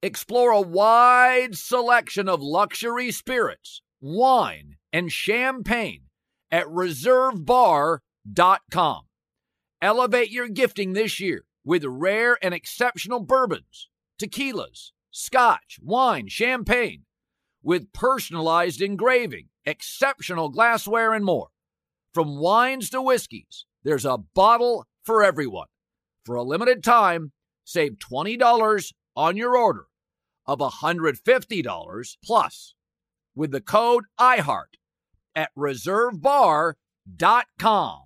Explore a wide selection of luxury spirits, wine, and champagne at reservebar.com. Elevate your gifting this year with rare and exceptional bourbons, tequilas, scotch, wine, champagne, with personalized engraving, exceptional glassware, and more. From wines to whiskeys, there's a bottle for everyone. For a limited time, save $20 on your order of $150 plus with the code IHEART at reservebar.com.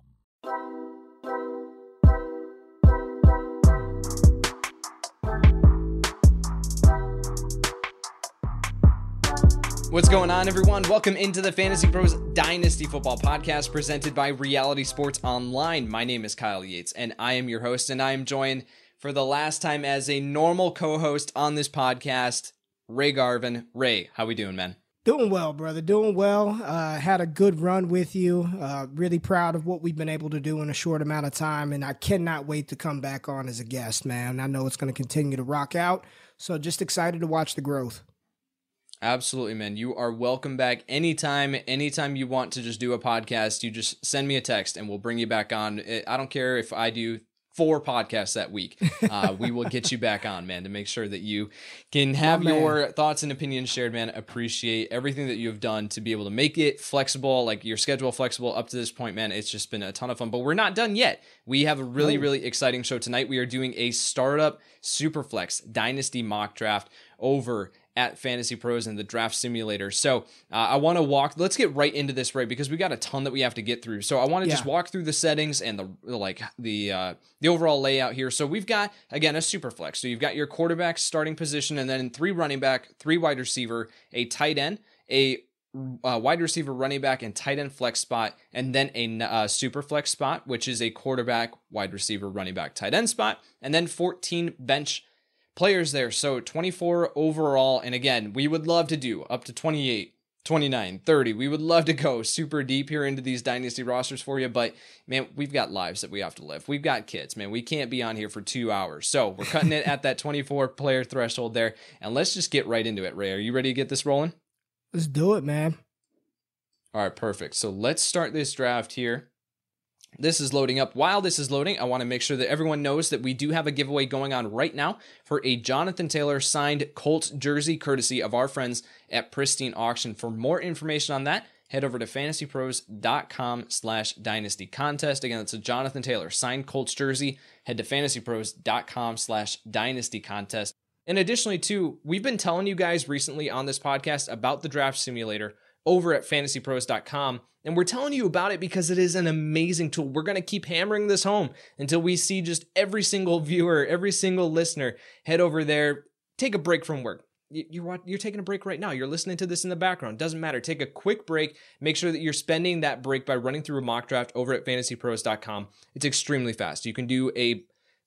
What's going on, everyone? Welcome into the FantasyPros Dynasty Football Podcast presented by Reality Sports Online. My name is Kyle Yates, and I am your host, and I am joined for the last time as a normal co-host on this podcast, Ray Garvin. Ray, how we doing, man? Doing well, brother. Doing well. Uh, had a good run with you. Uh, really proud of what we've been able to do in a short amount of time, and I cannot wait to come back on as a guest, man. I know it's going to continue to rock out, so just excited to watch the growth. Absolutely, man. You are welcome back anytime. Anytime you want to just do a podcast, you just send me a text and we'll bring you back on. I don't care if I do four podcasts that week. Uh, we will get you back on, man, to make sure that you can have oh, your thoughts and opinions shared, man. Appreciate everything that you have done to be able to make it flexible, like your schedule flexible up to this point, man. It's just been a ton of fun, but we're not done yet. We have a really, really exciting show tonight. We are doing a startup Superflex Dynasty mock draft over at FantasyPros and the Draft Simulator. So uh, I want to walk. Let's get right into this, right? Because we got a ton that we have to get through. So I want to yeah. just walk through the settings and the like the uh, the overall layout here. So we've got again a super flex. So you've got your quarterback starting position, and then three running back, three wide receiver, a tight end, a uh, wide receiver, running back, and tight end flex spot, and then a uh, super flex spot, which is a quarterback, wide receiver, running back, tight end spot, and then 14 bench players there. So 24 overall. And again, we would love to do up to 28, 29, 30. We would love to go super deep here into these dynasty rosters for you. But man, we've got lives that we have to live. We've got kids, man. We can't be on here for two hours. So we're cutting it at that 24 player threshold there. And let's just get right into it, Ray. Are you ready to get this rolling? Let's do it, man. All right, perfect. So let's start this draft here. This is loading up. While this is loading, I want to make sure that everyone knows that we do have a giveaway going on right now for a Jonathan Taylor signed Colts jersey, courtesy of our friends at Pristine Auction. For more information on that, head over to fantasypros.com slash dynasty contest. Again, that's a Jonathan Taylor signed Colts jersey. Head to fantasypros.com slash dynasty contest. And additionally, too, we've been telling you guys recently on this podcast about the draft simulator over at fantasypros.com. And we're telling you about it because it is an amazing tool. We're going to keep hammering this home until we see just every single viewer, every single listener head over there, take a break from work. You're, you're taking a break right now. You're listening to this in the background. Doesn't matter. Take a quick break. Make sure that you're spending that break by running through a mock draft over at fantasypros.com. It's extremely fast. You can do a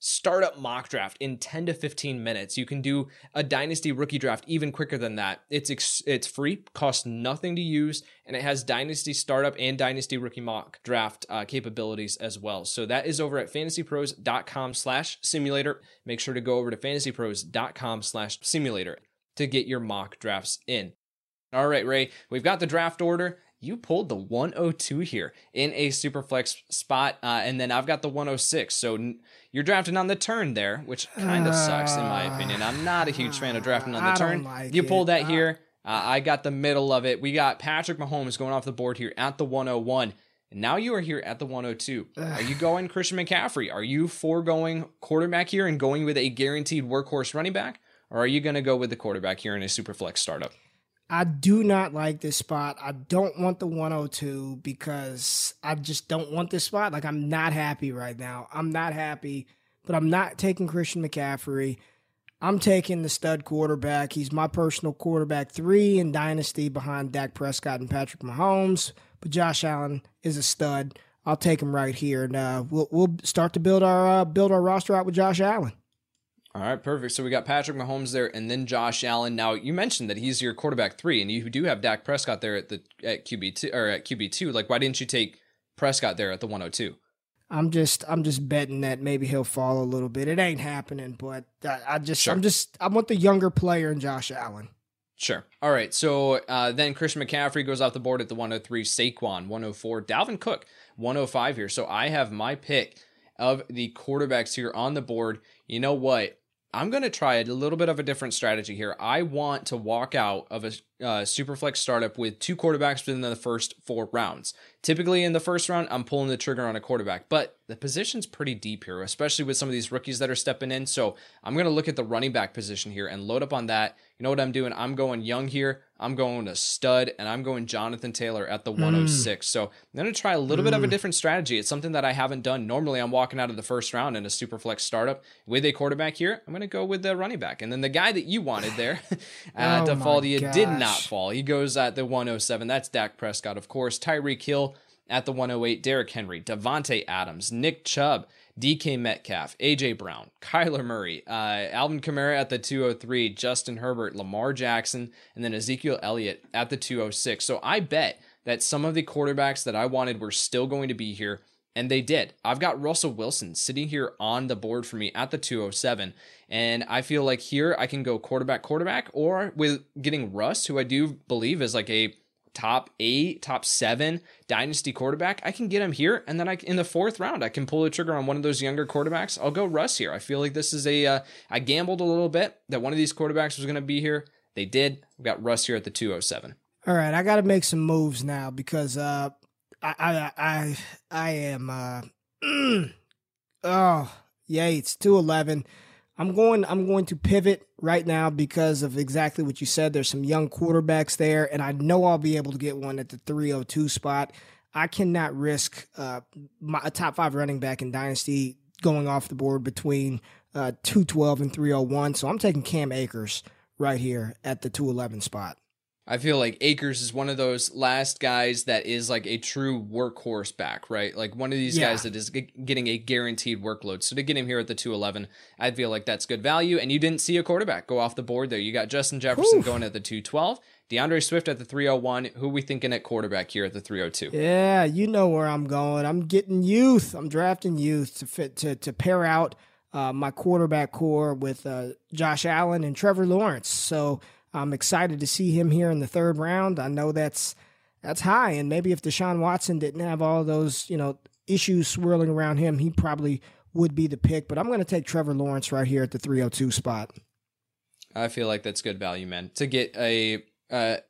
startup mock draft in 10 to 15 minutes. You can do a dynasty rookie draft even quicker than that. It's ex- it's free, costs nothing to use, and it has dynasty startup and dynasty rookie mock draft uh, capabilities as well. So that is over at fantasypros.com/simulator. Make sure to go over to fantasypros.com/simulator to get your mock drafts in. All right, Ray, we've got the draft order you pulled the 102 here in a super flex spot, uh, and then I've got the 106. So you're drafting on the turn there, which kind of uh, sucks in my opinion. I'm not a huge fan of drafting on the I turn. Like you pulled that here. Uh, I got the middle of it. We got Patrick Mahomes going off the board here at the 101. And now you are here at the 102. Are you going Christian McCaffrey? Are you foregoing quarterback here and going with a guaranteed workhorse running back? Or are you going to go with the quarterback here in a super flex startup? I do not like this spot. I don't want the 102 because I just don't want this spot. Like I'm not happy right now. I'm not happy, but I'm not taking Christian McCaffrey. I'm taking the stud quarterback. He's my personal quarterback three in Dynasty behind Dak Prescott and Patrick Mahomes. But Josh Allen is a stud. I'll take him right here, and uh, we'll we'll start to build our uh, build our roster out with Josh Allen. All right, perfect. So we got Patrick Mahomes there, and then Josh Allen. Now you mentioned that he's your quarterback three, and you do have Dak Prescott there at the at QB two or at QB two. Like, why didn't you take Prescott there at the one hundred oh two? I'm just I'm just betting that maybe he'll fall a little bit. It ain't happening, but I, I just sure. I'm just I want the younger player in Josh Allen. Sure. All right. So uh, then Christian McCaffrey goes off the board at the 103, Saquon 104, Dalvin Cook 105 here. So I have my pick of the quarterbacks here on the board. You know what? I'm going to try a little bit of a different strategy here. I want to walk out of a uh, Superflex startup with two quarterbacks within the first four rounds. Typically, in the first round, I'm pulling the trigger on a quarterback, but the position's pretty deep here, especially with some of these rookies that are stepping in. So I'm going to look at the running back position here and load up on that you know what I'm doing? I'm going young here. I'm going to stud, and I'm going Jonathan Taylor at the 106. Mm. So I'm going to try a little mm. bit of a mm. different strategy. It's something that I haven't done. Normally, I'm walking out of the first round in a super flex startup with a quarterback here. I'm going to go with the running back. And then the guy that you wanted there uh, oh to fall to you did not fall. He goes at the 107. That's Dak Prescott, of course. Tyreek Hill at the 108. Derrick Henry, Davante Adams, Nick Chubb. DK Metcalf, AJ Brown, Kyler Murray, uh, Alvin Kamara at the 203, Justin Herbert, Lamar Jackson, and then Ezekiel Elliott at the 206. So I bet that some of the quarterbacks that I wanted were still going to be here, and they did. I've got Russell Wilson sitting here on the board for me at the 207, and I feel like here I can go quarterback, quarterback, or with getting Russ, who I do believe is like a top eight, top seven dynasty quarterback, I can get him here, and then I in the fourth round I can pull the trigger on one of those younger quarterbacks. I'll go Russ here. I feel like this is a uh, I gambled a little bit that one of these quarterbacks was going to be here. They did. We've got Russ here at the two oh seven. All right, I got to make some moves now because uh, I I I I am uh, oh Yates two eleven. I'm going I'm going to pivot right now because of exactly what you said. There's some young quarterbacks there, and I know I'll be able to get one at the 302 spot. I cannot risk uh, my, a top five running back in Dynasty going off the board between uh, 212 and 301. So I'm taking Cam Akers right here at the 211 spot. I feel like Akers is one of those last guys that is like a true workhorse back, right? Like one of these yeah. guys that is g- getting a guaranteed workload. So to get him here at the 211, I feel like that's good value. And you didn't see a quarterback go off the board there. You got Justin Jefferson Oof. going at the 212, D'Andre Swift at the 301. Who are we thinking at quarterback here at the 302? Yeah, you know where I'm going. I'm getting youth. I'm drafting youth to fit to to pair out uh, my quarterback core with uh, Josh Allen and Trevor Lawrence. So I'm excited to see him here in the third round. I know that's that's high, and maybe if Deshaun Watson didn't have all those you know issues swirling around him, he probably would be the pick. But I'm going to take Trevor Lawrence right here at the 302 spot. I feel like that's good value, man. To get a, a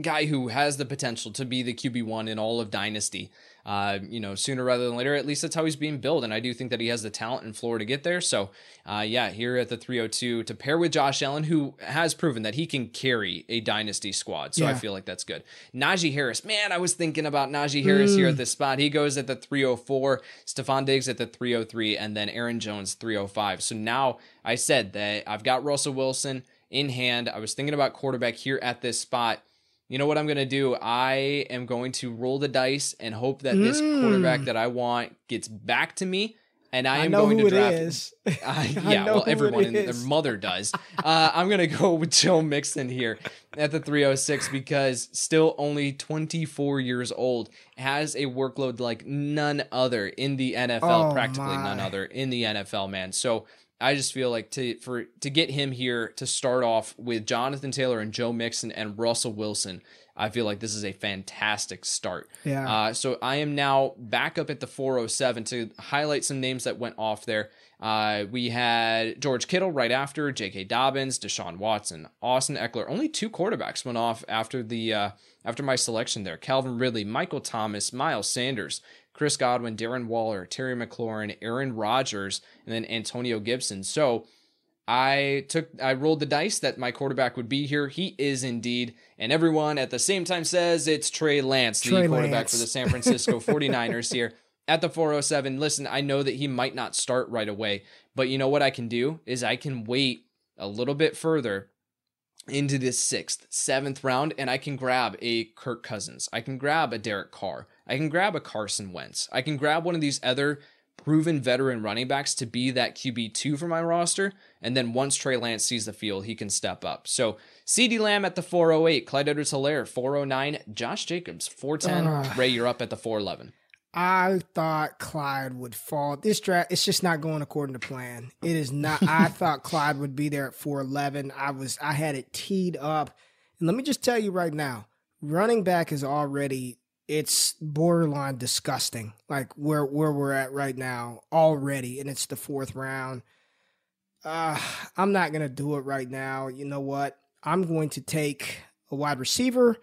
guy who has the potential to be the QB one in all of Dynasty uh, you know, sooner rather than later. At least that's how he's being billed. And I do think that he has the talent and floor to get there. So, uh, yeah, here at the 302 to pair with Josh Allen, who has proven that he can carry a dynasty squad. So yeah. I feel like that's good. Najee Harris, man, I was thinking about Najee Harris mm. here at mm. this spot. He goes at the 304, Stefon Diggs at the 303, and then Aaron Jones 305. So now I said that I've got Russell Wilson in hand. I was thinking about quarterback here at this spot you know what I'm going to do? I am going to roll the dice and hope that this mm. quarterback that I want gets back to me. And I, I am going to draft. Uh, yeah, well, everyone and their mother does. Uh, I'm going to go with Joe Mixon here at the 306 because still only 24 years old, has a workload like none other in the NFL, oh, practically my. none other in the NFL, man. So I just feel like to for to get him here to start off with Jonathan Taylor and Joe Mixon and Russell Wilson, I feel like this is a fantastic start. Yeah. Uh, so I am now back up at the 407 to highlight some names that went off there. Uh, we had George Kittle right after, J.K. Dobbins, Deshaun Watson, Austin Ekeler. Only two quarterbacks went off after the uh, after my selection there. Calvin Ridley, Michael Thomas, Miles Sanders, Chris Godwin, Darren Waller, Terry McLaurin, Aaron Rodgers, and then Antonio Gibson. So I took I rolled the dice that my quarterback would be here. He is indeed. And everyone at the same time says it's Trey Lance, Trey the quarterback Lance. for the San Francisco 49ers here at the 407. Listen, I know that he might not start right away, but you know what I can do is I can wait a little bit further into the sixth, seventh round, and I can grab a Kirk Cousins. I can grab a Derek Carr. I can grab a Carson Wentz. I can grab one of these other proven veteran running backs to be that QB2 for my roster. And then once Trey Lance sees the field, he can step up. So CeeDee Lamb at the 408, Clyde Edwards Helaire 409, Josh Jacobs 410. Ray, you're up at the 411. I thought Clyde would fall. This draft, it's just not going according to plan. It is not. I thought Clyde would be there at 411. I was, I had it teed up. And let me just tell you right now, running back is already, it's borderline disgusting. Like where, where we're at right now already. And it's the fourth round. Uh, I'm not to do it right now. You know what? I'm going to take a wide receiver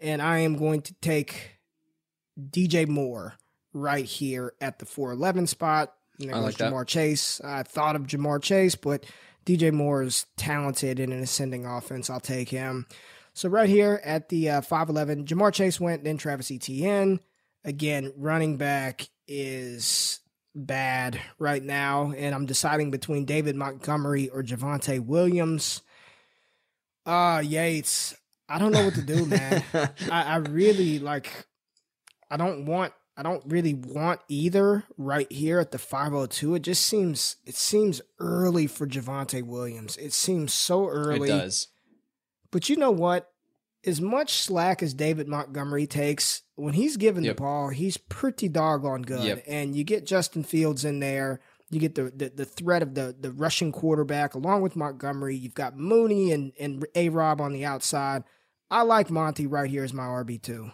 and I am going to take DJ Moore right here at the 411 spot. And there I like that. Ja'Marr Chase. I thought of Ja'Marr Chase, but DJ Moore is talented in an ascending offense. I'll take him. So right here at the uh, 511, Ja'Marr Chase went, then Travis Etienne. Again, running back is bad right now, and I'm deciding between David Montgomery or Javonte Williams. Uh Yates. I don't know what to do, man. I, I really like I don't want I don't really want either right here at the 502. It just seems it seems early for Javonte Williams. It seems so early. It does. But you know what? As much slack as David Montgomery takes, when he's given Yep. the ball, he's pretty doggone good. Yep. And you get Justin Fields in there. You get the, the, the threat of the, the Russian quarterback along with Montgomery. You've got Mooney and, and A Rob on the outside. I like Monty right here as my RB2.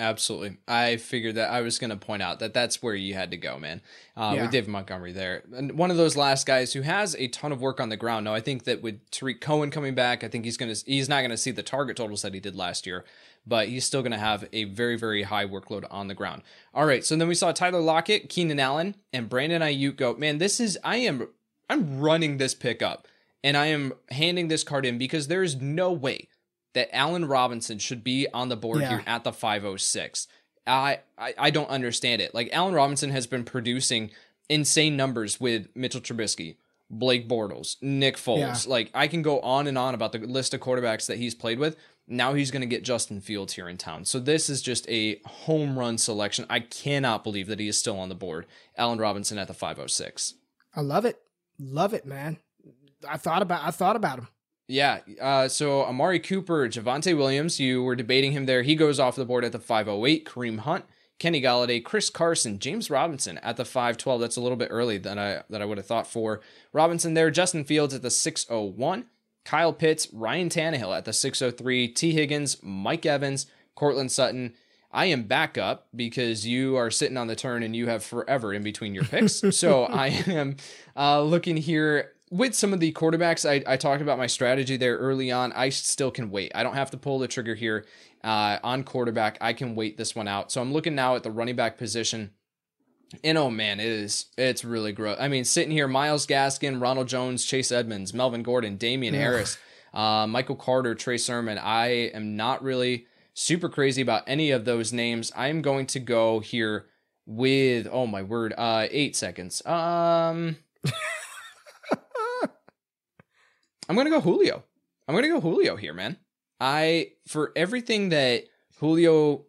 Absolutely. I figured that I was going to point out that that's where you had to go, man. Uh, Yeah. With David Montgomery there. And one of those last guys who has a ton of work on the ground. Now, I think that with Tarik Cohen coming back, I think he's going to, he's not going to see the target totals that he did last year, but he's still going to have a very, very high workload on the ground. All right. So then we saw Tyler Lockett, Keenan Allen, and Brandon Aiyuk go, man, this is, I am, I'm running this pick up and I am handing this card in because there is no way that Allen Robinson should be on the board Yeah. here at the 506. I, I I don't understand it. Like Allen Robinson has been producing insane numbers with Mitchell Trubisky, Blake Bortles, Nick Foles. Yeah. Like I can go on and on about the list of quarterbacks that he's played with. Now he's going to get Justin Fields here in town. So this is just a home run selection. I cannot believe that he is still on the board. Allen Robinson at the 506. I love it. Love it, man. I thought about I thought about him. Yeah. Uh, so Amari Cooper, Javonte Williams, you were debating him there. He goes off the board at the 508. Kareem Hunt, Kenny Golladay, Chris Carson, James Robinson at the 512. That's a little bit early than I that I would have thought for Robinson there. Justin Fields at the 601. Kyle Pitts, Ryan Tannehill at the 603. T. Higgins, Mike Evans, Courtland Sutton. I am back up because you are sitting on the turn and you have forever in between your picks. so I am uh, looking here with some of the quarterbacks. I, I talked about my strategy there early on. I still can wait. I don't have to pull the trigger here uh, on quarterback. I can wait this one out. So I'm looking now at the running back position. And oh man, it is it's really gross. I mean, sitting here, Myles Gaskin, Ronald Jones, Chase Edmonds, Melvin Gordon, Damien Harris, uh, Michael Carter, Trey Sermon. I am not really super crazy about any of those names. I am going to go here with oh my word, uh, eight seconds. Um, I'm gonna go Julio. I'm gonna go Julio here, man. I for everything that Julio.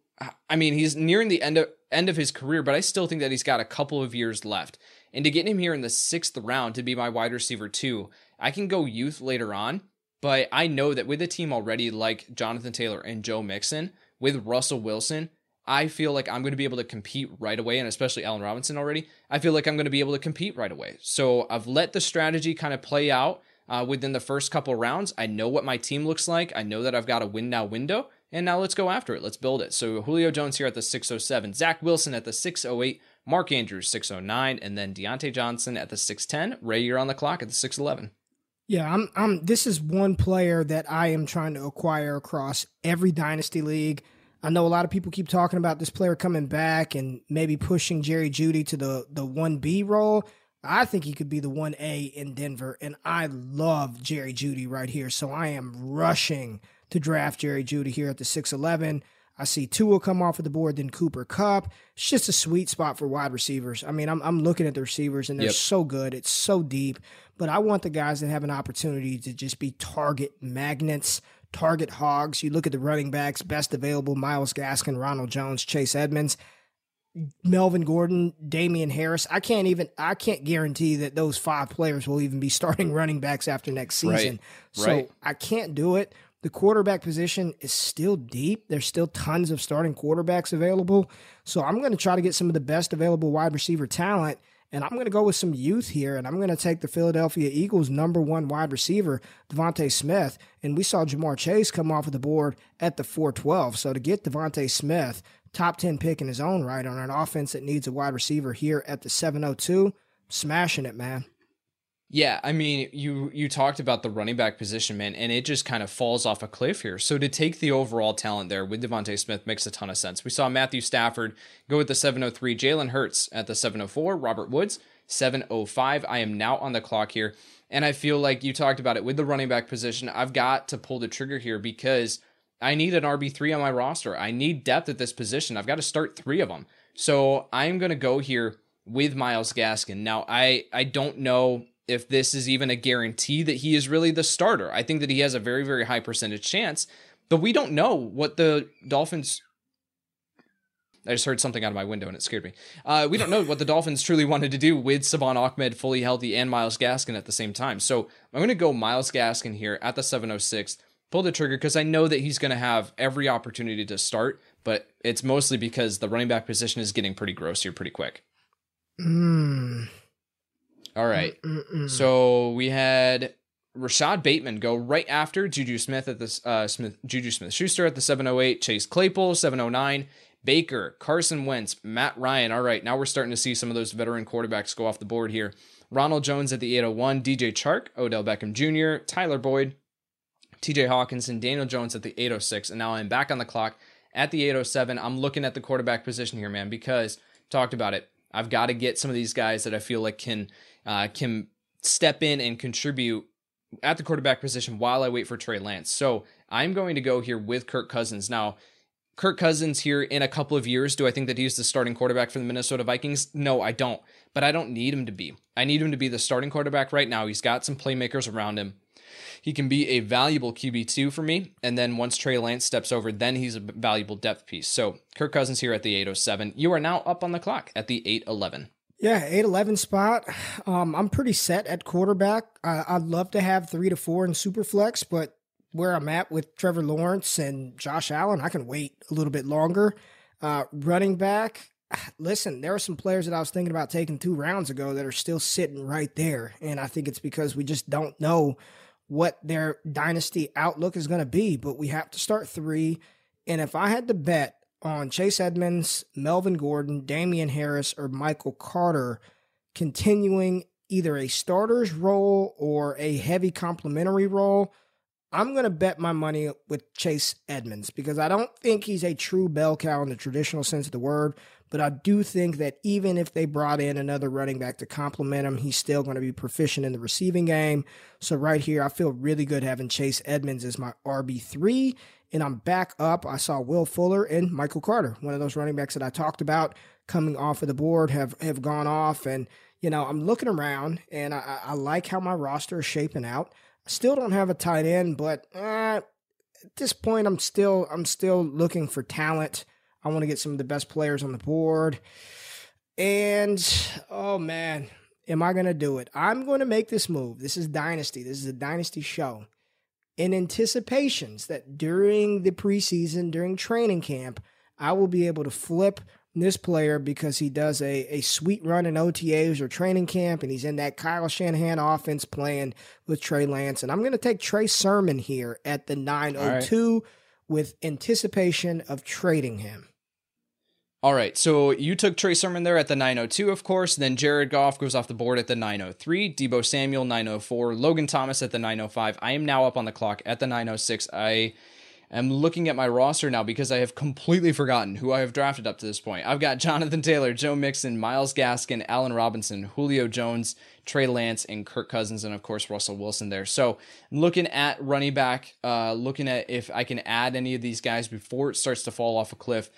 I mean, he's nearing the end of end of his career, but I still think that he's got a couple of years left. And to get him here in the sixth round to be my wide receiver too, I can go youth later on, but I know that with a team already like Jonathan Taylor and Joe Mixon, with Russell Wilson, I feel like I'm going to be able to compete right away, and especially Allen Robinson already. I feel like I'm going to be able to compete right away. So I've let the strategy kind of play out. Uh, within the first couple rounds. I know what my team looks like. I know that I've got a win now window, and now let's go after it. Let's build it. So Julio Jones here at the 607, Zach Wilson at the 608, Mark Andrews 609, and then Diontae Johnson at the 610. Ray, you're on the clock at the 611. Yeah, I'm. I'm. This is one player that I am trying to acquire across every dynasty league. I know a lot of people keep talking about this player coming back and maybe pushing Jerry Jeudy to the the one B role. I think he could be the 1A in Denver, and I love Jerry Jeudy right here. So I am rushing to draft Jerry Jeudy here at the 6'11. I see two will come off of the board, then Cooper Kupp. It's just a sweet spot for wide receivers. I mean, I'm, I'm looking at the receivers, and they're Yep. so good. It's so deep. But I want the guys that have an opportunity to just be target magnets, target hogs. You look at the running backs, best available Myles Gaskin, Ronald Jones, Chase Edmonds. Melvin Gordon, Damien Harris. I can't even I can't guarantee that those five players will even be starting running backs after next season. So right. I can't do it. The quarterback position is still deep. There's still tons of starting quarterbacks available. So I'm going to try to get some of the best available wide receiver talent. And I'm going to go with some youth here, and I'm going to take the Philadelphia Eagles' number one wide receiver, DeVonta Smith. And we saw Ja'Marr Chase come off of the board at the 412. So to get DeVonta Smith, top 10 pick in his own right on an offense that needs a wide receiver here at the 702, smashing it, man. Yeah, I mean, you you talked about the running back position, man, and it just kind of falls off a cliff here. So to take the overall talent there with DeVonta Smith makes a ton of sense. We saw Matthew Stafford go with the 703, Jalen Hurts at the 704, Robert Woods 705. I am now on the clock here, and I feel like you talked about it with the running back position. I've got to pull the trigger here because I need an RB3 on my roster. I need depth at this position. I've got to start three of them. So I'm going to go here with Myles Gaskin. Now, I I don't know if this is even a guarantee that he is really the starter. I think that he has a very very high percentage chance, but we don't know what the Dolphins I just heard something out of my window and it scared me. Uh, we don't know what the Dolphins truly wanted to do with Salvon Ahmed fully healthy and Myles Gaskin at the same time. So I'm going to go Myles Gaskin here at the 706, pull the trigger because I know that he's going to have every opportunity to start, but it's mostly because the running back position is getting pretty gross here pretty quick. Mm. All right. So we had Rashod Bateman go right after Juju Smith at the uh, Smith Juju Smith Schuster at the 708, Chase Claypool 709, Baker, Carson Wentz, Matt Ryan. All right, now we're starting to see some of those veteran quarterbacks go off the board here. Ronald Jones at the 801, DJ Chark, Odell Beckham Jr., Tyler Boyd, TJ Hockenson, Daniel Jones at the 806, and now I'm back on the clock at the 807. I'm looking at the quarterback position here, man, because talked about it. I've got to get some of these guys that I feel like can uh, can step in and contribute at the quarterback position while I wait for Trey Lance. So I'm going to go here with Kirk Cousins. Now, Kirk Cousins here in a couple of years, do I think that he's the starting quarterback for the Minnesota Vikings? No, I don't. But I don't need him to be. I need him to be the starting quarterback right now. He's got some playmakers around him. He can be a valuable QB2 for me. And then once Trey Lance steps over, then he's a valuable depth piece. So Kirk Cousins here at the 807. You are now up on the clock at the 811. Yeah, eight eleven spot. Um, I'm pretty set at quarterback. I, I'd love to have three to four in superflex, but where I'm at with Trevor Lawrence and Josh Allen, I can wait a little bit longer. Uh, running back. Listen, there are some players that I was thinking about taking two rounds ago that are still sitting right there, and I think it's because we just don't know what their dynasty outlook is going to be. But we have to start three, and if I had to bet on Chase Edmonds, Melvin Gordon, Damien Harris, or Michael Carter continuing either a starter's role or a heavy complementary role, I'm going to bet my money with Chase Edmonds because I don't think he's a true bell cow in the traditional sense of the word. But I do think that even if they brought in another running back to complement him, he's still going to be proficient in the receiving game. So, right here, I feel really good having Chase Edmonds as my RB3 and I'm back up. I saw Will Fuller and Michael Carter, one of those running backs that I talked about coming off of the board, have have gone off. And you know, I'm looking around, and I, I like how my roster is shaping out. Still don't have a tight end, but uh, at this point, I'm still I'm still looking for talent. I want to get some of the best players on the board. And oh man, am I going to do it? I'm going to make this move. This is Dynasty. This is a Dynasty show in anticipations that during the preseason, during training camp, I will be able to flip this player because he does a, a sweet run in OTAs or training camp, and he's in that Kyle Shanahan offense playing with Trey Lance. And I'm going to take Trey Sermon here at the 902 right. Oh with anticipation of trading him. All right, so you took Trey Sermon there at the 902, of course. Then Jared Goff goes off the board at the 903. Deebo Samuel 904. Logan Thomas at the 905. I am now up on the clock at the 906. I am looking at my roster now because I have completely forgotten who I have drafted up to this point. I've got Jonathan Taylor, Joe Mixon, Myles Gaskin, Allen Robinson, Julio Jones, Trey Lance, and Kirk Cousins, and of course Russell Wilson there. So looking at running back, uh, looking at if I can add any of these guys before it starts to fall off a cliff.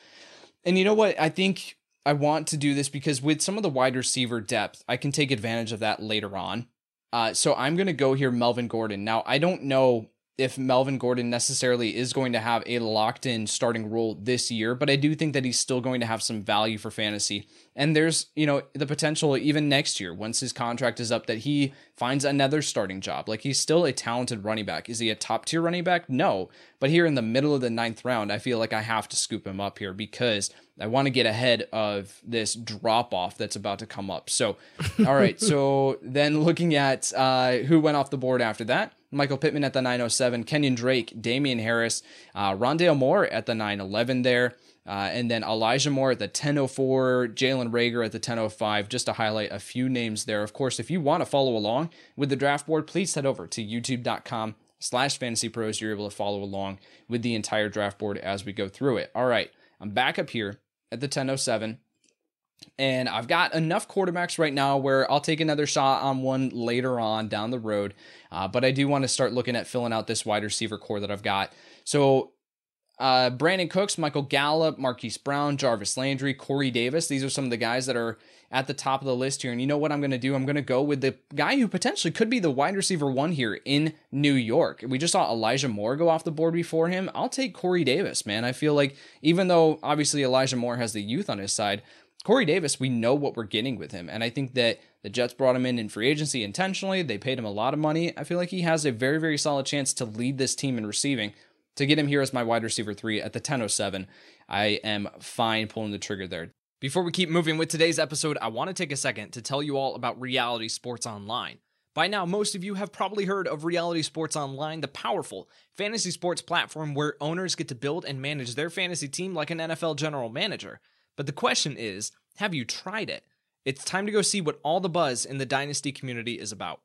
And you know what? I think I want to do this because with some of the wide receiver depth, I can take advantage of that later on. Uh, so I'm going to go here, Melvin Gordon. Now, I don't know if Melvin Gordon necessarily is going to have a locked in starting role this year, but I do think that he's still going to have some value for fantasy. And there's, you know, the potential even next year, once his contract is up, that he finds another starting job. Like he's still a talented running back. Is he a top tier running back? No. But here in the middle of the ninth round, I feel like I have to scoop him up here because I want to get ahead of this drop off that's about to come up. So, all right. so then looking at uh, who went off the board after that. Michael Pittman at the 907, Kenyon Drake, Damien Harris, uh, Rondale Moore at the 911 there. Uh, and then Elijah Moore at the 1004, Jalen Reagor at the 1005, just to highlight a few names there. Of course, if you want to follow along with the draft board, please head over to youtube.com slash fantasy pros. You're able to follow along with the entire draft board as we go through it. All right, I'm back up here at the 1007. And I've got enough quarterbacks right now where I'll take another shot on one later on down the road. Uh, but I do want to start looking at filling out this wide receiver core that I've got. So uh, Brandin Cooks, Michael Gallup, Marquise Brown, Jarvis Landry, Corey Davis. These are some of the guys that are at the top of the list here. And you know what I'm going to do? I'm going to go with the guy who potentially could be the wide receiver one here in New York. We just saw Elijah Moore go off the board before him. I'll take Corey Davis, man. I feel like even though obviously Elijah Moore has the youth on his side, Corey Davis, we know what we're getting with him. And I think that the Jets brought him in in free agency intentionally. They paid him a lot of money. I feel like he has a very, very solid chance to lead this team in receiving. To get him here as my wide receiver three at the 1007, I am fine pulling the trigger there. Before we keep moving with today's episode, I want to take a second to tell you all about Reality Sports Online. By now, most of you have probably heard of Reality Sports Online, the powerful fantasy sports platform where owners get to build and manage their fantasy team like an NFL general manager. But the question is have you tried it? It's time to go see what all the buzz in the Dynasty community is about.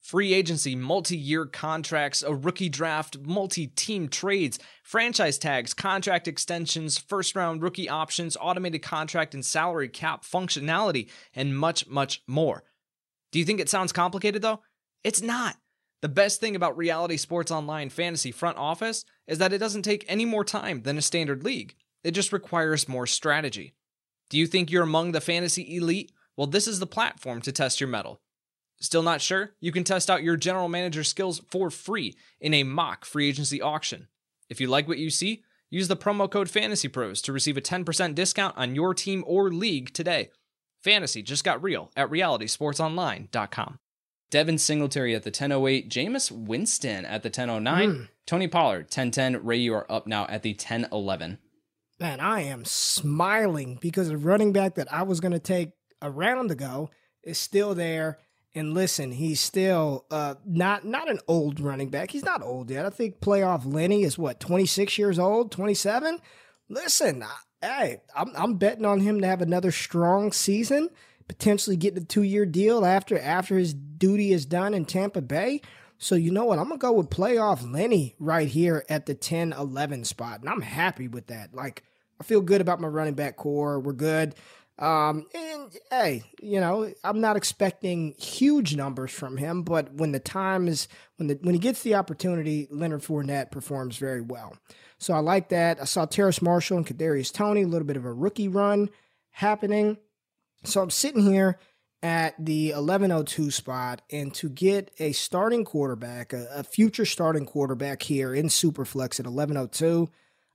Free agency, multi year contracts, a rookie draft, multi team trades, franchise tags, contract extensions, first round rookie options, automated contract and salary cap functionality, and much, much more. Do you think it sounds complicated though? It's not. The best thing about Reality Sports Online Fantasy Front Office is that it doesn't take any more time than a standard league, it just requires more strategy. Do you think you're among the fantasy elite? Well, this is the platform to test your mettle. Still not sure? You can test out your general manager skills for free in a mock free agency auction. If you like what you see, use the promo code FANTASYPROS to receive a 10% discount on your team or league today. Fantasy just got real at realitysportsonline.com. Devin Singletary at the 1008, Jameis Winston at the 1009, mm. Tony Pollard 1010. Ray, you are up now at the 1011. Man, I am smiling because the running back that I was going to take a round ago is still there and listen, he's still uh, not not an old running back. He's not old yet. I think playoff Lenny is what twenty six years old, twenty seven. Listen, I, hey, I'm I'm betting on him to have another strong season, potentially get the two year deal after after his duty is done in Tampa Bay. So you know what? I'm gonna go with playoff Lenny right here at the 10-11 spot, and I'm happy with that. Like I feel good about my running back core. We're good. Um, and hey, you know, I'm not expecting huge numbers from him, but when the time is when the when he gets the opportunity, Leonard Fournette performs very well. So I like that. I saw Terrace Marshall and Kadarius Toney, a little bit of a rookie run happening. So I'm sitting here at the 1102 spot, and to get a starting quarterback, a, a future starting quarterback here in Superflex at 1102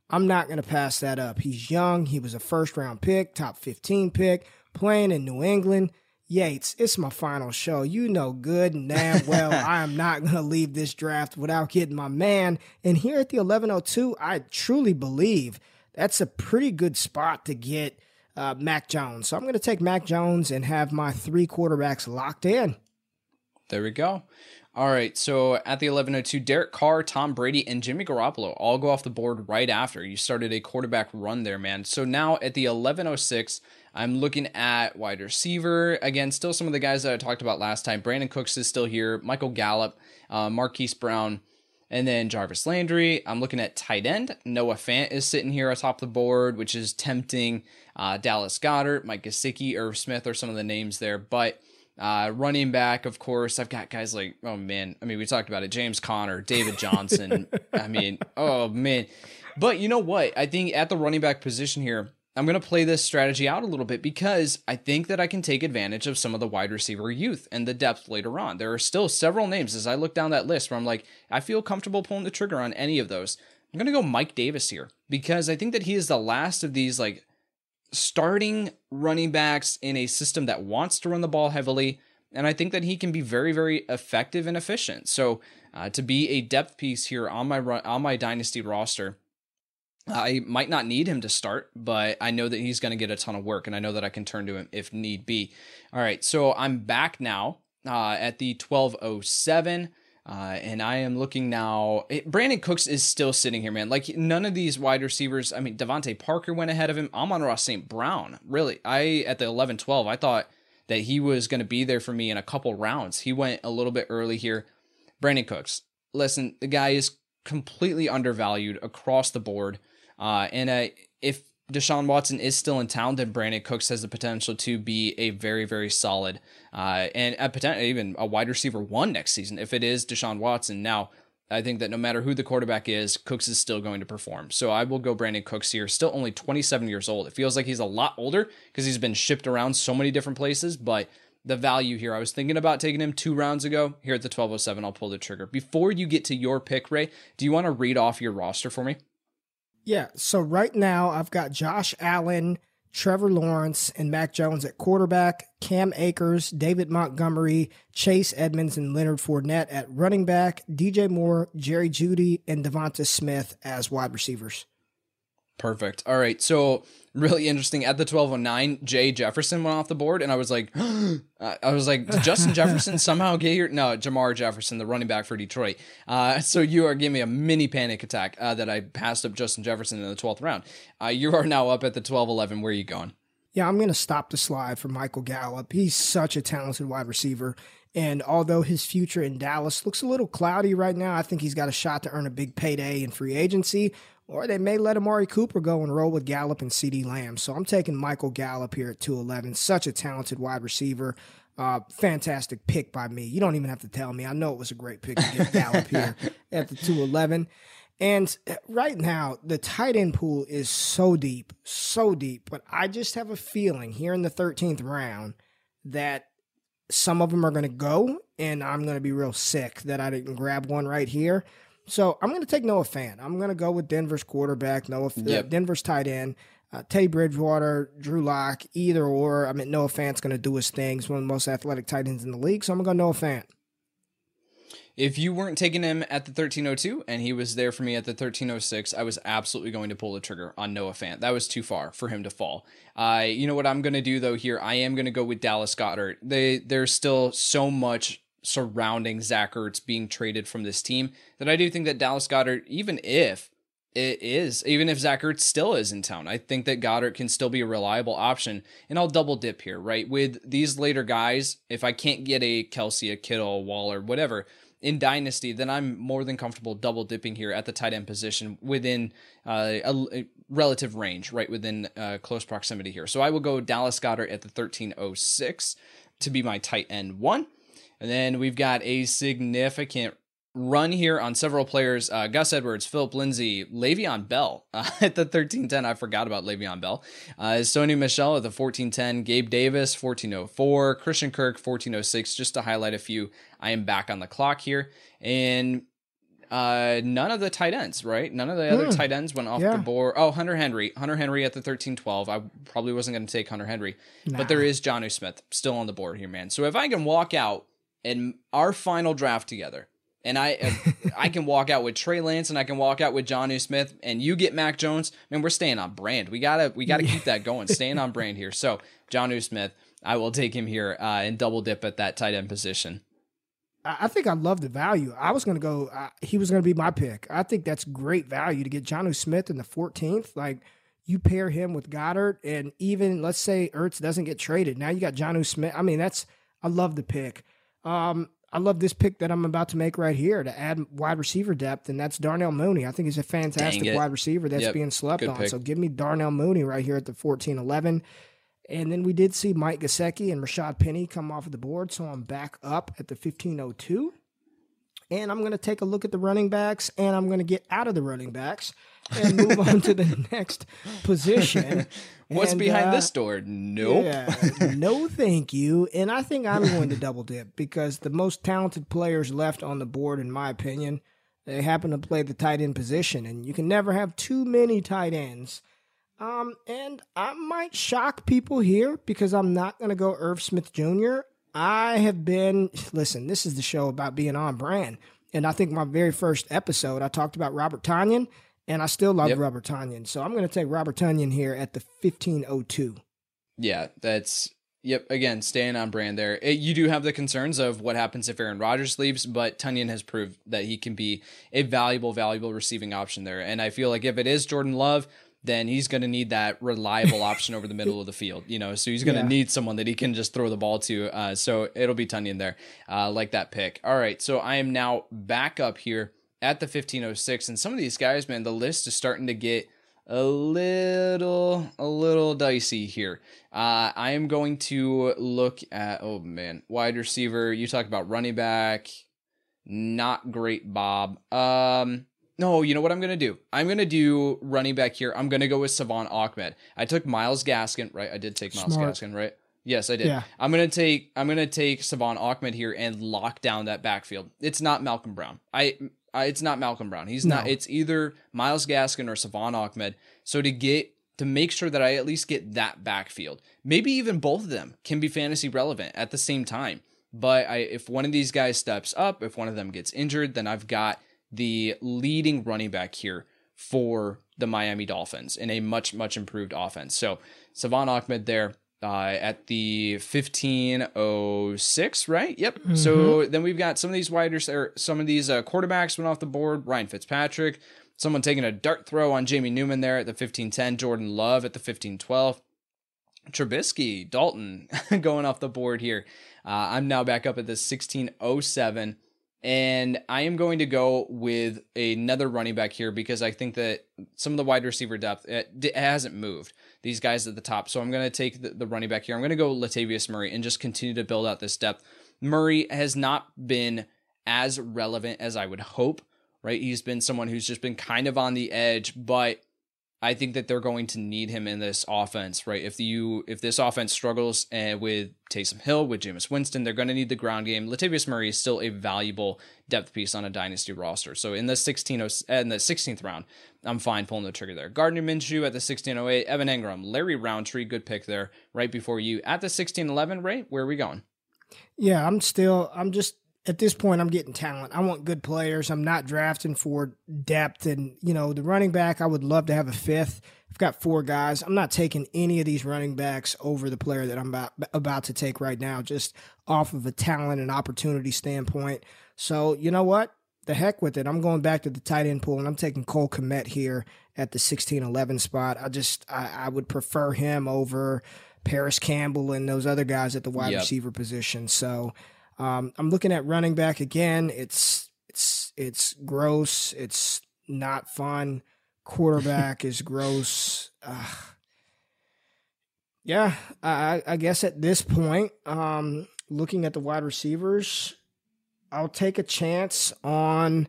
I'm not going to pass that up. He's young. He was a first round pick, top 15 pick, playing in New England. Yates, it's my final show. You know good and damn well I am not going to leave this draft without getting my man. And here at the 1102, I truly believe that's a pretty good spot to get uh, Mac Jones. So I'm going to take Mac Jones and have my three quarterbacks locked in. There we go. All right, so at the 11:02, Derek Carr, Tom Brady, and Jimmy Garoppolo all go off the board right after you started a quarterback run there, man. So now at the 11:06, I'm looking at wide receiver again. Still some of the guys that I talked about last time. Brandin Cooks is still here. Michael Gallup, uh, Marquise Brown, and then Jarvis Landry. I'm looking at tight end. Noah Fant is sitting here atop the board, which is tempting. Uh, Dallas Goedert, Mike Gesicki, Irv Smith are some of the names there, but. Uh, running back, of course, I've got guys like, oh man, I mean, we talked about it James Conner, David Johnson. I mean, oh man. But you know what? I think at the running back position here, I'm going to play this strategy out a little bit because I think that I can take advantage of some of the wide receiver youth and the depth later on. There are still several names as I look down that list where I'm like, I feel comfortable pulling the trigger on any of those. I'm going to go Mike Davis here because I think that he is the last of these like starting running backs in a system that wants to run the ball heavily. And I think that he can be very, very effective and efficient. So uh, to be a depth piece here on my run, on my dynasty roster, I might not need him to start, but I know that he's going to get a ton of work, and I know that I can turn to him if need be. All right, so I'm back now uh, at the 1207. Uh, and I am looking now. It, Brandin Cooks is still sitting here, man. Like none of these wide receivers. I mean, DeVante Parker went ahead of him. Amon-Ra St. Brown, really. I at the 11-12, I thought that he was going to be there for me in a couple rounds. He went a little bit early here. Brandin Cooks, listen, the guy is completely undervalued across the board. Uh, and uh, if Deshaun Watson is still in town, then Brandin Cooks has the potential to be a very, very solid uh, and a potential even a wide receiver one next season if it is Deshaun Watson. Now, I think that no matter who the quarterback is, Cooks is still going to perform. So I will go Brandin Cooks here. Still only 27 years old. It feels like he's a lot older because he's been shipped around so many different places, but the value here. I was thinking about taking him two rounds ago. Here at the 1207, I'll pull the trigger. Before you get to your pick, Ray, do you want to read off your roster for me? Yeah. So right now I've got Josh Allen, Trevor Lawrence, and Mac Jones at quarterback, Cam Akers, David Montgomery, Chase Edmonds, and Leonard Fournette at running back, DJ Moore, Jerry Jeudy, and Devonta Smith as wide receivers. Perfect. All right. So really interesting. At the 1209, Jay Jefferson went off the board, and I was like, I was like, did Justin Jefferson somehow get here? No, Jermar Jefferson, the running back for Detroit. Uh, so you are giving me a mini panic attack uh, that I passed up Justin Jefferson in the 12th round. Uh, you are now up at the 1211. Where are you going? Yeah, I'm going to stop the slide for Michael Gallup. He's such a talented wide receiver. And although his future in Dallas looks a little cloudy right now, I think he's got a shot to earn a big payday in free agency or they may let Amari Cooper go and roll with Gallup and CeeDee Lamb. So I'm taking Michael Gallup here at 211. Such a talented wide receiver. Uh, fantastic pick by me. You don't even have to tell me. I know it was a great pick to get Gallup here at the 211. And right now, the tight end pool is so deep, so deep. But I just have a feeling here in the 13th round that some of them are going to go, and I'm going to be real sick that I didn't grab one right here. So I'm going to take Noah Fant. I'm going to go with Denver's quarterback, Noah, yep. uh, Denver's tight end, uh, Teddy Bridgewater, Drew Lock, either or. I mean, Noah Fant's going to do his thing. He's one of the most athletic tight ends in the league. So I'm going to go Noah Fant. If you weren't taking him at the 1302 and he was there for me at the 1306, I was absolutely going to pull the trigger on Noah Fant. That was too far for him to fall. Uh, you know what I'm going to do though here? I am going to go with Dallas Goedert. They there's still so much surrounding Zach Ertz being traded from this team that I do think that Dallas Goedert, even if it is, even if Zach Ertz still is in town, I think that Goedert can still be a reliable option. And I'll double dip here, right? With these later guys, if I can't get a Kelce, a Kittle, Waller, whatever, in Dynasty, then I'm more than comfortable double dipping here at the tight end position within uh, a, a, relative range, right within uh, close proximity here. So I will go Dallas Goedert at the 1306 to be my tight end one. And then we've got a significant run here on several players uh, Gus Edwards, Phillip Lindsay, Le'Veon Bell uh, at the 1310. I forgot about Le'Veon Bell. Uh, Sony Michel at the 1410, Gabe Davis, 1404, Christian Kirk, 1406, just to highlight a few. I am back on the clock here. And uh, none of the tight ends, right? None of the other hmm. tight ends went off yeah. the board. Oh, Hunter Henry. Hunter Henry at the 13-12. I probably wasn't going to take Hunter Henry. Nah. But there is Jonnu Smith still on the board here, man. So if I can walk out in our final draft together and I I can walk out with Trey Lance and I can walk out with Jonnu Smith and you get Mac Jones, man, we're staying on brand. We gotta we gotta keep that going, staying on brand here. So Jonnu Smith, I will take him here uh, and double dip at that tight end position. I think I love the value. I was going to go. Uh, he was going to be my pick. I think that's great value to get Jonnu Smith in the 14th. Like you pair him with Goedert, and even let's say Ertz doesn't get traded. Now you got Jonnu Smith. I mean, that's I love the pick. Um, I love this pick that I'm about to make right here to add wide receiver depth, and that's Darnell Mooney. I think he's a fantastic wide receiver that's yep. being slept Good on. Pick. So give me Darnell Mooney right here at the 14 11. And then we did see Mike Gesicki and Rashad Penny come off of the board. So I'm back up at the 1502. And I'm going to take a look at the running backs and I'm going to get out of the running backs and move on to the next position. What's and, behind uh, this door? Nope. Yeah, no, thank you. And I think I'm going to double dip because the most talented players left on the board, in my opinion, they happen to play the tight end position. And you can never have too many tight ends. Um, and I might shock people here because I'm not going to go Irv Smith Jr. I have been, listen, this is the show about being on brand. And I think my very first episode, I talked about Robert Tonyan, and I still love yep. Robert Tonyan. So I'm going to take Robert Tonyan here at the 1502. Yeah, that's Yep. Again, staying on brand there. It, you do have the concerns of what happens if Aaron Rodgers leaves, but Tonyan has proved that he can be a valuable, valuable receiving option there. And I feel like if it is Jordan Love, then he's going to need that reliable option over the middle of the field, you know. So he's going to yeah. need someone that he can just throw the ball to. Uh, so it'll be Tonyan there, uh, like that pick. All right, so I am now back up here at the 1506, and some of these guys, man, the list is starting to get a little, a little dicey here. Uh, I am going to look at, oh man, wide receiver. You talk about running back, not great, Bob. Um, no, you know what I'm gonna do? I'm gonna do running back here. I'm gonna go with Salvon Ahmed. I took Myles Gaskin, right? I did take Miles Smart. Gaskin, right? Yes, I did. Yeah. I'm gonna take I'm gonna take Salvon Ahmed here and lock down that backfield. It's not Malcolm Brown. I, I it's not Malcolm Brown. He's no. not. It's either Myles Gaskin or Salvon Ahmed. So to get to make sure that I at least get that backfield, maybe even both of them can be fantasy relevant at the same time. But I, if one of these guys steps up, if one of them gets injured, then I've got the leading running back here for the Miami Dolphins in a much, much improved offense. So Salvon Ahmed there uh, at the 1506, right? Yep. Mm-hmm. So then we've got some of these wide or some of these uh, quarterbacks went off the board. Ryan Fitzpatrick, someone taking a dart throw on Jamie Newman there at the 1510. Jordan Love at the 1512. Trubisky, Dalton going off the board here. Uh, I'm now back up at the 1607. And I am going to go with another running back here because I think that some of the wide receiver depth it, it hasn't moved. These guys at the top. So I'm going to take the, the running back here. I'm going to go Latavius Murray and just continue to build out this depth. Murray has not been as relevant as I would hope, right? He's been someone who's just been kind of on the edge, but I think that they're going to need him in this offense, right? If the you if this offense struggles uh, with Taysom Hill, with Jameis Winston, they're going to need the ground game. Latavius Murray is still a valuable depth piece on a dynasty roster. So in the 16 in the 16th round, I'm fine pulling the trigger there. Gardner Minshew at the 1608, Evan Engram, Larry Rountree, good pick there, right before you at the 1611. Right, where are we going? Yeah, I'm still I'm just at this point, I'm getting talent. I want good players. I'm not drafting for depth. And, you know, the running back, I would love to have a fifth. I've got four guys. I'm not taking any of these running backs over the player that I'm about, about to take right now, just off of a talent and opportunity standpoint. So, you know what? The heck with it. I'm going back to the tight end pool and I'm taking Cole Kmet here at the 16 11 spot. I just, I, I would prefer him over Parris Campbell and those other guys at the wide yep. receiver position. So, um, I'm looking at running back again. It's it's it's gross. It's not fun. Quarterback is gross. Uh, yeah, I, I guess at this point, um, looking at the wide receivers, I'll take a chance on